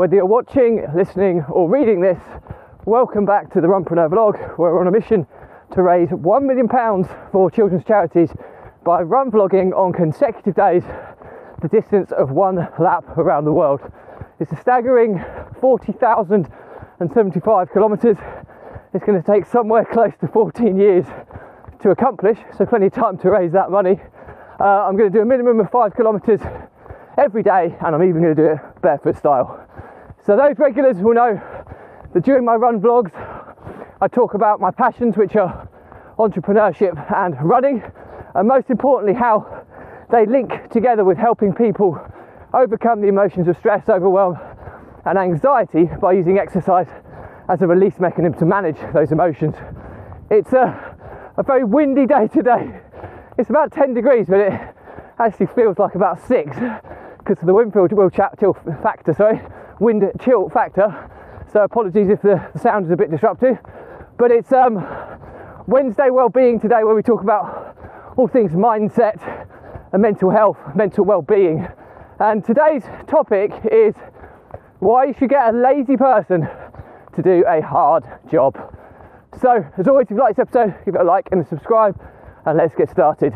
Whether you're watching, listening, or reading this, welcome back to the Runpreneur vlog, where we're on a mission to raise £1 million for children's charities by run vlogging on consecutive days the distance of one lap around the world. It's a staggering 40,075 kilometres. It's going to take somewhere close to 14 years to accomplish, so plenty of time to raise that money. Uh, I'm going to do a minimum of five kilometres every day, and I'm even going to do it barefoot style. So, those regulars will know that during my run vlogs, I talk about my passions, which are entrepreneurship and running, and most importantly, how they link together with helping people overcome the emotions of stress, overwhelm, and anxiety by using exercise as a release mechanism to manage those emotions. It's a, a very windy day today. It's about 10 degrees, but it actually feels like about six because of the wind chill factor, sorry, wind chill factor. So apologies if the, sound is a bit disruptive. But it's um, Wednesday well-being today where we talk about all things mindset and mental health, mental well-being. And today's topic is why you should get a lazy person to do a hard job. So, as always, if you like this episode, give it a like and a subscribe, and let's get started.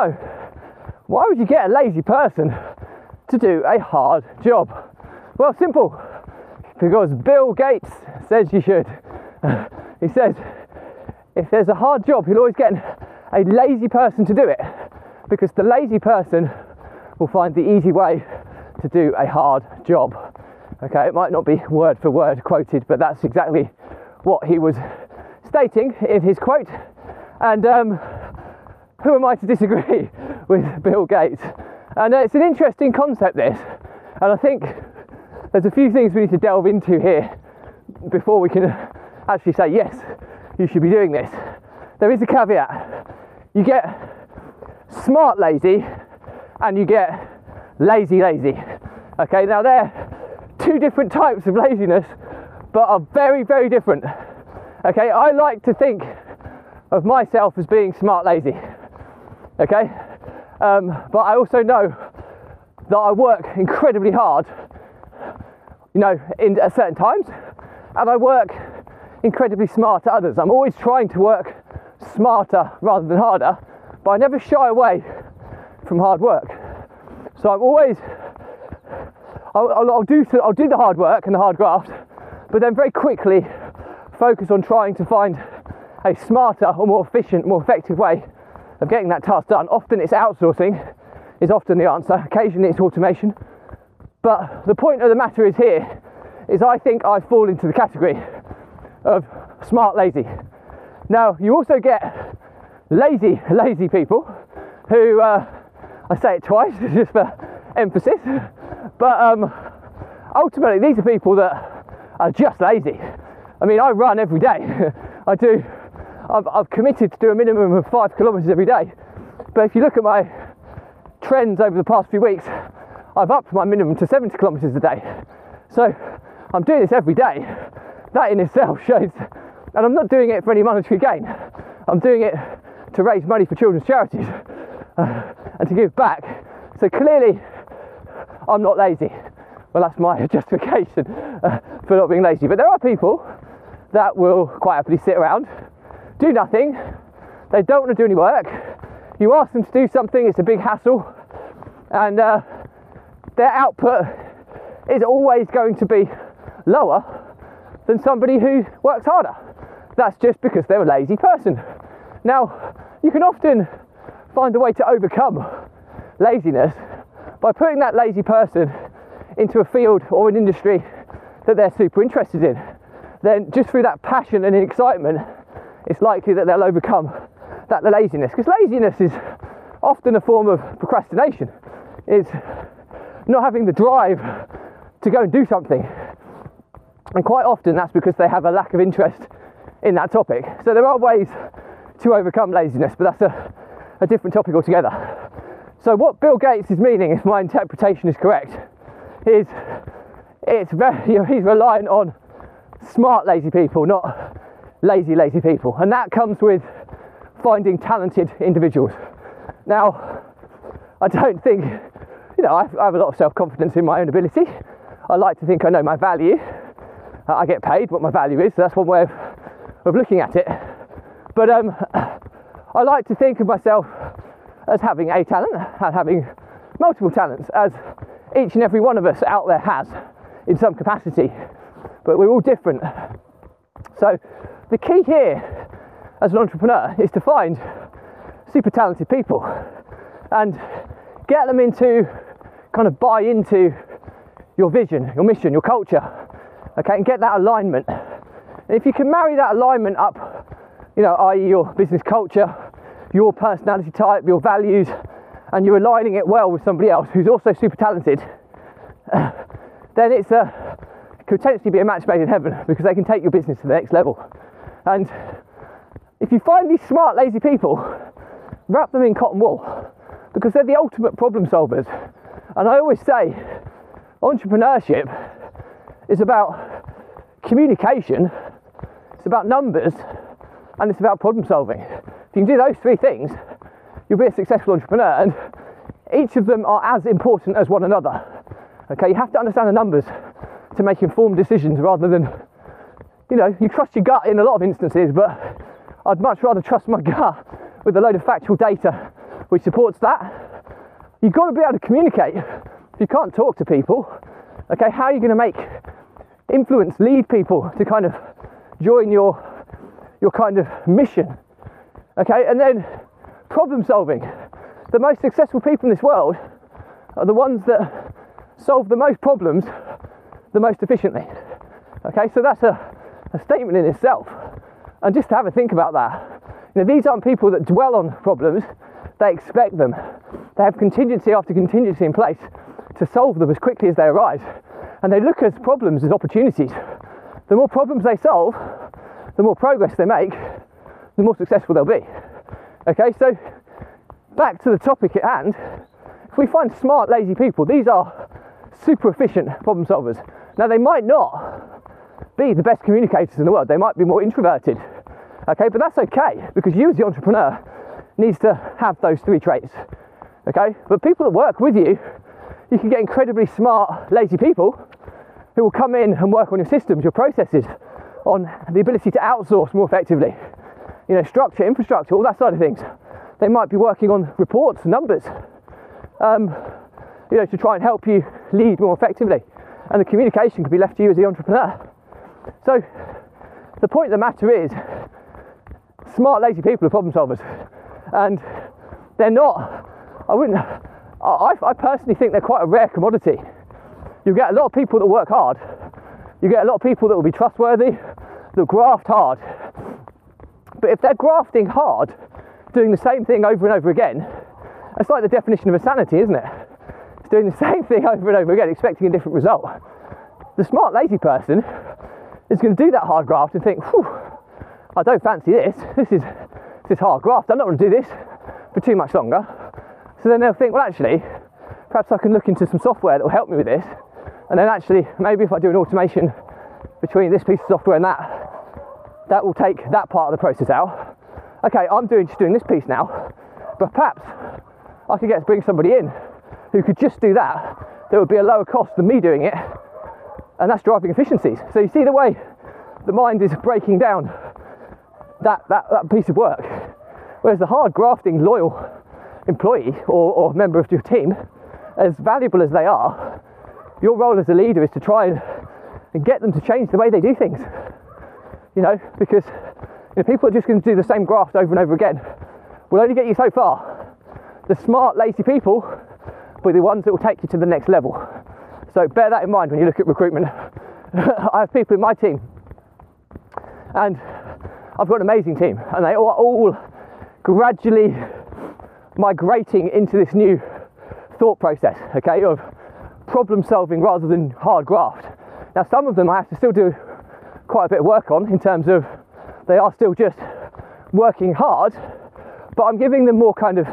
So, why would you get a lazy person to do a hard job? Well, simple. Because Bill Gates says you should. he says if there's a hard job, you'll always get a lazy person to do it because the lazy person will find the easy way to do a hard job. Okay, it might not be word for word quoted, but that's exactly what he was stating in his quote. And um, who am I to disagree with Bill Gates? And uh, it's an interesting concept, this, and I think there's a few things we need to delve into here before we can actually say, yes, you should be doing this. There is a caveat. You get smart lazy and you get lazy lazy. Okay, now they're two different types of laziness, but are very, very different. Okay, I like to think of myself as being smart lazy. Okay, um, but I also know that I work incredibly hard, you know, in at certain times, and I work incredibly smart at others. I'm always trying to work smarter rather than harder, but I never shy away from hard work. So I'm always, I'll, I'll, do, I'll do the hard work and the hard graft, but then very quickly focus on trying to find a smarter or more efficient, more effective way of getting that task done. Often it's outsourcing, is often the answer. Occasionally it's automation. But the point of the matter is here is I think I fall into the category of smart lazy. Now you also get lazy, lazy people who uh, I say it twice just for emphasis, but um, ultimately these are people that are just lazy. I mean, I run every day. I do. I've, I've committed to do a minimum of five kilometres every day. But if you look at my trends over the past few weeks, I've upped my minimum to 70 kilometres a day. So I'm doing this every day. That in itself shows, and I'm not doing it for any monetary gain. I'm doing it to raise money for children's charities uh, and to give back. So clearly, I'm not lazy. Well, that's my justification uh, for not being lazy. But there are people that will quite happily sit around, do nothing. They don't want to do any work. You ask them to do something, it's a big hassle, and uh, their output is always going to be lower than somebody who works harder. That's just because they're a lazy person. Now, you can often find a way to overcome laziness by putting that lazy person into a field or an industry that they're super interested in. Then, just through that passion and excitement, it's likely that they'll overcome that laziness. Because laziness is often a form of procrastination. It's not having the drive to go and do something. And quite often that's because they have a lack of interest in that topic. So there are ways to overcome laziness, but that's a, a different topic altogether. So what Bill Gates is meaning, if my interpretation is correct, is it's very you know, he's relying on smart lazy people, not lazy lazy people, and that comes with finding talented individuals. Now, I don't think, you know, I have a lot of self confidence in my own ability. I like to think I know my value. Uh, I get paid what my value is, so that's one way of, of looking at it. But um, I like to think of myself as having a talent and having multiple talents, as each and every one of us out there has in some capacity, but we're all different. So, the key here as an entrepreneur is to find super talented people and get them into kind of buy into your vision, your mission, your culture, okay, and get that alignment. And if you can marry that alignment up, you know, i.e., your business culture, your personality type, your values, and you're aligning it well with somebody else who's also super talented, then it's a could potentially be a match made in heaven because they can take your business to the next level. And if you find these smart, lazy people, wrap them in cotton wool because they're the ultimate problem solvers. And I always say, entrepreneurship is about communication, it's about numbers, and it's about problem solving. If you can do those three things, you'll be a successful entrepreneur. And each of them are as important as one another. Okay, you have to understand the numbers to make informed decisions rather than, you know, you trust your gut in a lot of instances, but I'd much rather trust my gut with a load of factual data which supports that. You've got to be able to communicate. If you can't talk to people, okay, how are you going to make influence, lead people to kind of join your your kind of mission? Okay, and then problem solving. The most successful people in this world are the ones that solve the most problems the most efficiently. Okay, so that's a, a statement in itself. And just to have a think about that, you know, these aren't people that dwell on problems, they expect them. They have contingency after contingency in place to solve them as quickly as they arise. And they look at problems as opportunities. The more problems they solve, the more progress they make, the more successful they'll be. Okay, so back to the topic at hand. If we find smart, lazy people, these are super efficient problem solvers. Now, they might not be the best communicators in the world, they might be more introverted, okay, but that's okay because you, as the entrepreneur, needs to have those three traits, okay. But people that work with you, you can get incredibly smart, lazy people who will come in and work on your systems, your processes, on the ability to outsource more effectively, you know, structure, infrastructure, all that side of things. They might be working on reports, numbers, um, you know, to try and help you lead more effectively and the communication could be left to you as the entrepreneur. So the point of the matter is smart, lazy people are problem solvers, and they're not. I wouldn't. I, I personally think they're quite a rare commodity. You get a lot of people that work hard. You get a lot of people that will be trustworthy, that graft hard. But if they're grafting hard, doing the same thing over and over again, that's like the definition of insanity, isn't it? It's doing the same thing over and over again, expecting a different result. The smart, lazy person is going to do that hard graft and think, Whew, I don't fancy this. This is this is hard graft. I'm not going to do this for too much longer. So then they'll think, well, actually, perhaps I can look into some software that will help me with this. And then actually, maybe if I do an automation between this piece of software and that, that will take that part of the process out. Okay, I'm doing just doing this piece now, but perhaps I could get to bring somebody in who could just do that, there would be a lower cost than me doing it, and that's driving efficiencies. So you see the way the mind is breaking down that, that, that piece of work. Whereas the hard grafting, loyal employee or, or member of your team, as valuable as they are, your role as a leader is to try and, and get them to change the way they do things. You know, because you know, people are just going to do the same graft over and over again will only get you so far. The smart, lazy people will be the ones that will take you to the next level. So bear that in mind when you look at recruitment. I have people in my team, and I've got an amazing team, and they are all gradually migrating into this new thought process, okay, of problem solving rather than hard graft. Now, some of them I have to still do quite a bit of work on in terms of they are still just working hard, but I'm giving them more kind of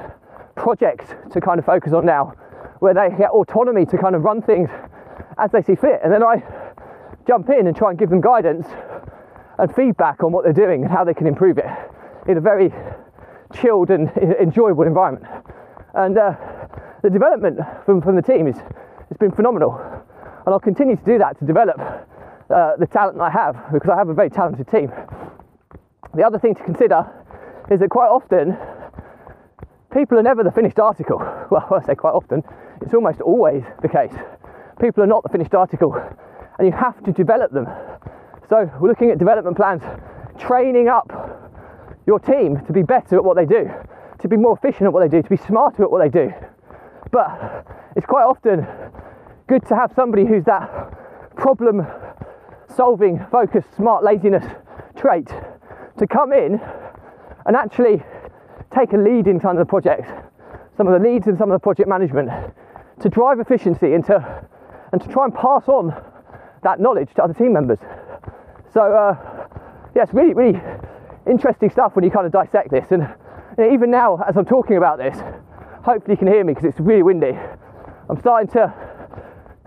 projects to kind of focus on now where they get autonomy to kind of run things as they see fit. And then I jump in and try and give them guidance and feedback on what they're doing and how they can improve it in a very chilled and enjoyable environment. And uh, the development from, from the team is it's been phenomenal, and I'll continue to do that to develop uh, the talent I have because I have a very talented team. The other thing to consider is that quite often people are never the finished article. Well, I say quite often, it's almost always the case. People are not the finished article, and you have to develop them. So, we're looking at development plans, training up your team to be better at what they do, to be more efficient at what they do, to be smarter at what they do. But it's quite often good to have somebody who's that problem solving, focused, smart laziness trait to come in and actually take a lead in some of the projects, some of the leads in some of the project management, to drive efficiency into and to try and pass on that knowledge to other team members. So uh, yeah, it's really, really interesting stuff when you kind of dissect this. And, and even now, as I'm talking about this, hopefully you can hear me because it's really windy. I'm starting to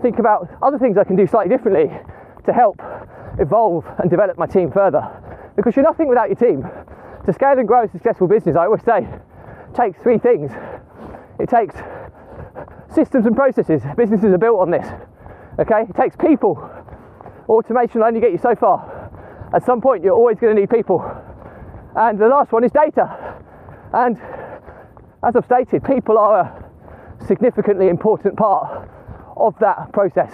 think about other things I can do slightly differently to help evolve and develop my team further. Because you're nothing without your team to scale and grow a successful business, I always say, takes three things. It takes systems and processes. Businesses are built on this. Okay? It takes people. Automation will only get you so far. At some point, you're always going to need people. And the last one is data. And as I've stated, people are a significantly important part of that process.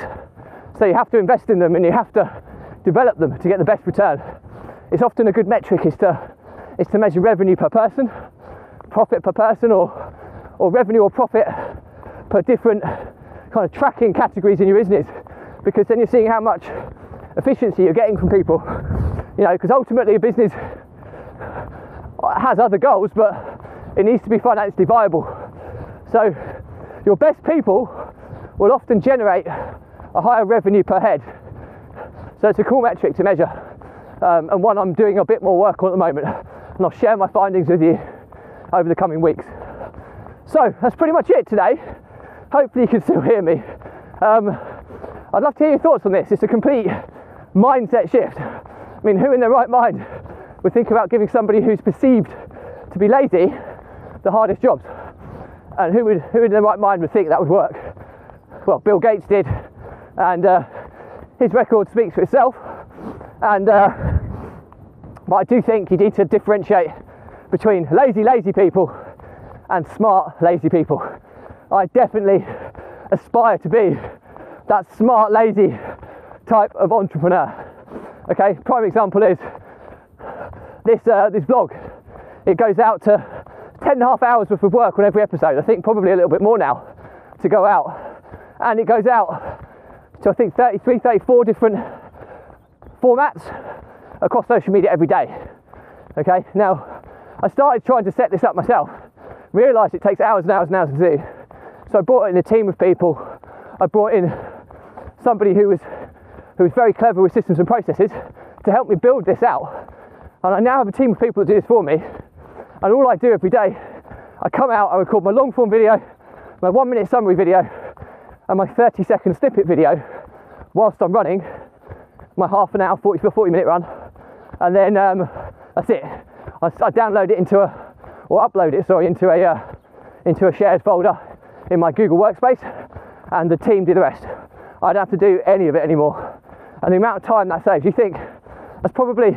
So you have to invest in them and you have to develop them to get the best return. It's often a good metric is to is to measure revenue per person, profit per person, or, or revenue or profit per different kind of tracking categories in your business, because then you're seeing how much efficiency you're getting from people. You know, because ultimately a business has other goals, but it needs to be financially viable. So your best people will often generate a higher revenue per head. So it's a cool metric to measure, um, and one I'm doing a bit more work on at the moment and I'll share my findings with you over the coming weeks. So that's pretty much it today. Hopefully, you can still hear me. Um, I'd love to hear your thoughts on this. It's a complete mindset shift. I mean, who in their right mind would think about giving somebody who's perceived to be lazy the hardest jobs? And who would, who in their right mind would think that would work? Well, Bill Gates did, and uh, his record speaks for itself. And uh, but I do think you need to differentiate between lazy, lazy people and smart, lazy people. I definitely aspire to be that smart, lazy type of entrepreneur. Okay, prime example is this uh, this blog. It goes out to 10 and a half hours worth of work on every episode. I think probably a little bit more now to go out. And it goes out to I think 33, 34 different formats across social media every day. Okay, now I started trying to set this up myself, realised it takes hours and hours and hours to do. So I brought in a team of people. I brought in somebody who was who was very clever with systems and processes to help me build this out. And I now have a team of people that do this for me. And all I do every day, I come out, I record my long form video, my one minute summary video, and my 30 second snippet video whilst I'm running my half an hour, 40, 40 minute run and then um, that's it. I, I, download it into a, or upload it, sorry, into a uh, into a shared folder in my Google Workspace, and the team do the rest. I don't have to do any of it anymore. And the amount of time that saves, you think that's probably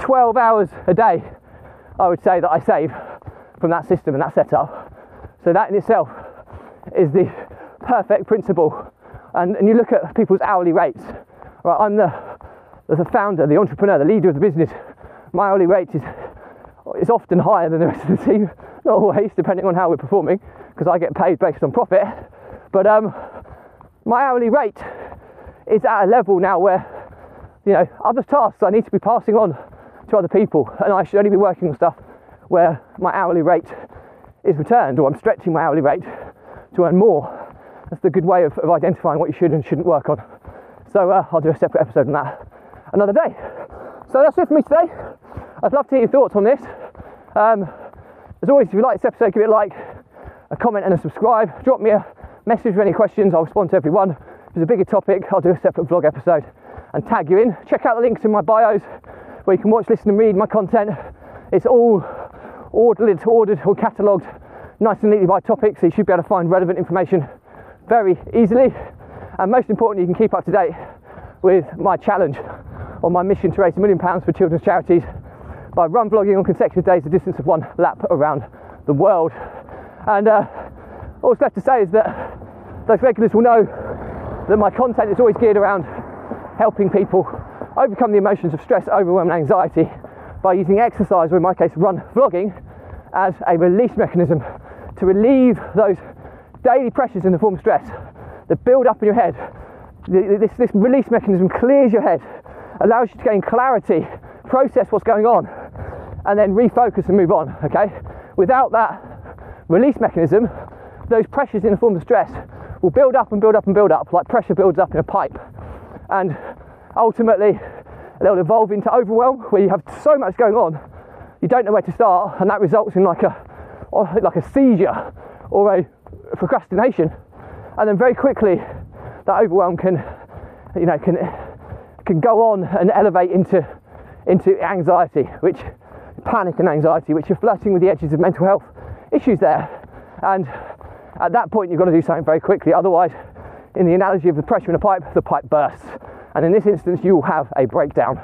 12 hours a day, I would say that I save from that system and that setup. So that in itself is the perfect principle. And, and you look at people's hourly rates. Right, I'm the a founder, the entrepreneur, the leader of the business, my hourly rate is is often higher than the rest of the team. Not always, depending on how we're performing, because I get paid based on profit. But um, my hourly rate is at a level now where you know other tasks I need to be passing on to other people, and I should only be working on stuff where my hourly rate is returned, or I'm stretching my hourly rate to earn more. That's the good way of, of identifying what you should and shouldn't work on. So uh, I'll do a separate episode on that another day. So that's it for me today. I'd love to hear your thoughts on this. Um, as always, if you like this episode, give it a like, a comment, and a subscribe. Drop me a message with any questions. I'll respond to everyone. If it's a bigger topic, I'll do a separate vlog episode and tag you in. Check out the links in my bios where you can watch, listen, and read my content. It's all ordered, ordered or catalogued nice and neatly by topic, so you should be able to find relevant information very easily. And most importantly, you can keep up to date with my challenge or my mission to raise a million pounds for children's charities by run vlogging on consecutive days, the distance of one lap around the world. And uh, all that's left to say is that those regulars will know that my content is always geared around helping people overcome the emotions of stress, overwhelm, and anxiety by using exercise, or in my case, run vlogging, as a release mechanism to relieve those daily pressures in the form of stress that build up in your head. This, this release mechanism clears your head, allows you to gain clarity, process what's going on, and then refocus and move on. Okay? Without that release mechanism, those pressures in the form of stress will build up and build up and build up, like pressure builds up in a pipe. And ultimately, they'll evolve into overwhelm where you have so much going on, you don't know where to start, and that results in like a like a seizure or a procrastination. And then very quickly, that overwhelm can, you know, can can go on and elevate into into anxiety, which panic and anxiety, which are flirting with the edges of mental health issues there. And at that point, you've got to do something very quickly. Otherwise, in the analogy of the pressure in a pipe, the pipe bursts. And in this instance, you will have a breakdown.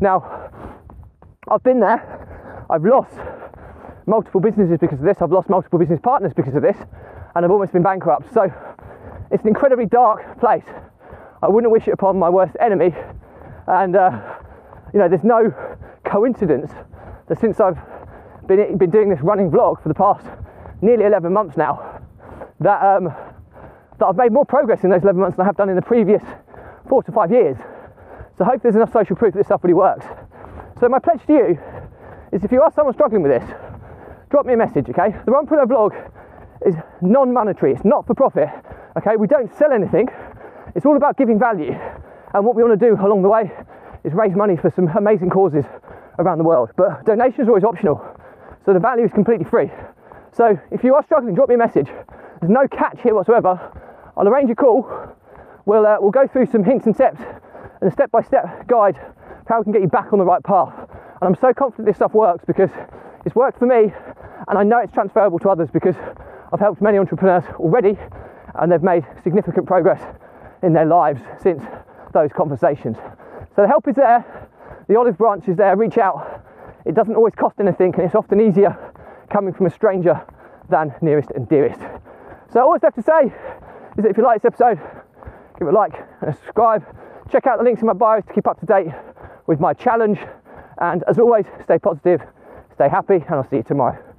Now, I've been there, I've lost multiple businesses because of this, I've lost multiple business partners because of this, and I've almost been bankrupt. So it's an incredibly dark place. I wouldn't wish it upon my worst enemy. And, uh, you know, there's no coincidence that since I've been, been doing this running vlog for the past nearly 11 months now, that, um, that I've made more progress in those 11 months than I have done in the previous four to five years. So I hope there's enough social proof that this stuff really works. So my pledge to you is if you are someone struggling with this, drop me a message, okay? The Runpreneur vlog is non-monetary, it's not for profit, okay? We don't sell anything. It's all about giving value. And what we want to do along the way is raise money for some amazing causes around the world. But donations are always optional. So the value is completely free. So if you are struggling, drop me a message. There's no catch here whatsoever. I'll arrange a call. We'll, uh, we'll go through some hints and steps and a step by step guide how we can get you back on the right path. And I'm so confident this stuff works because it's worked for me and I know it's transferable to others because I've helped many entrepreneurs already and they've made significant progress in their lives since those conversations. So the help is there, the olive branch is there, reach out. It doesn't always cost anything and it's often easier coming from a stranger than nearest and dearest. So all I have to say is that if you like this episode, give it a like and a subscribe. Check out the links in my bio to keep up to date with my challenge. And as always, stay positive, stay happy, and I'll see you tomorrow.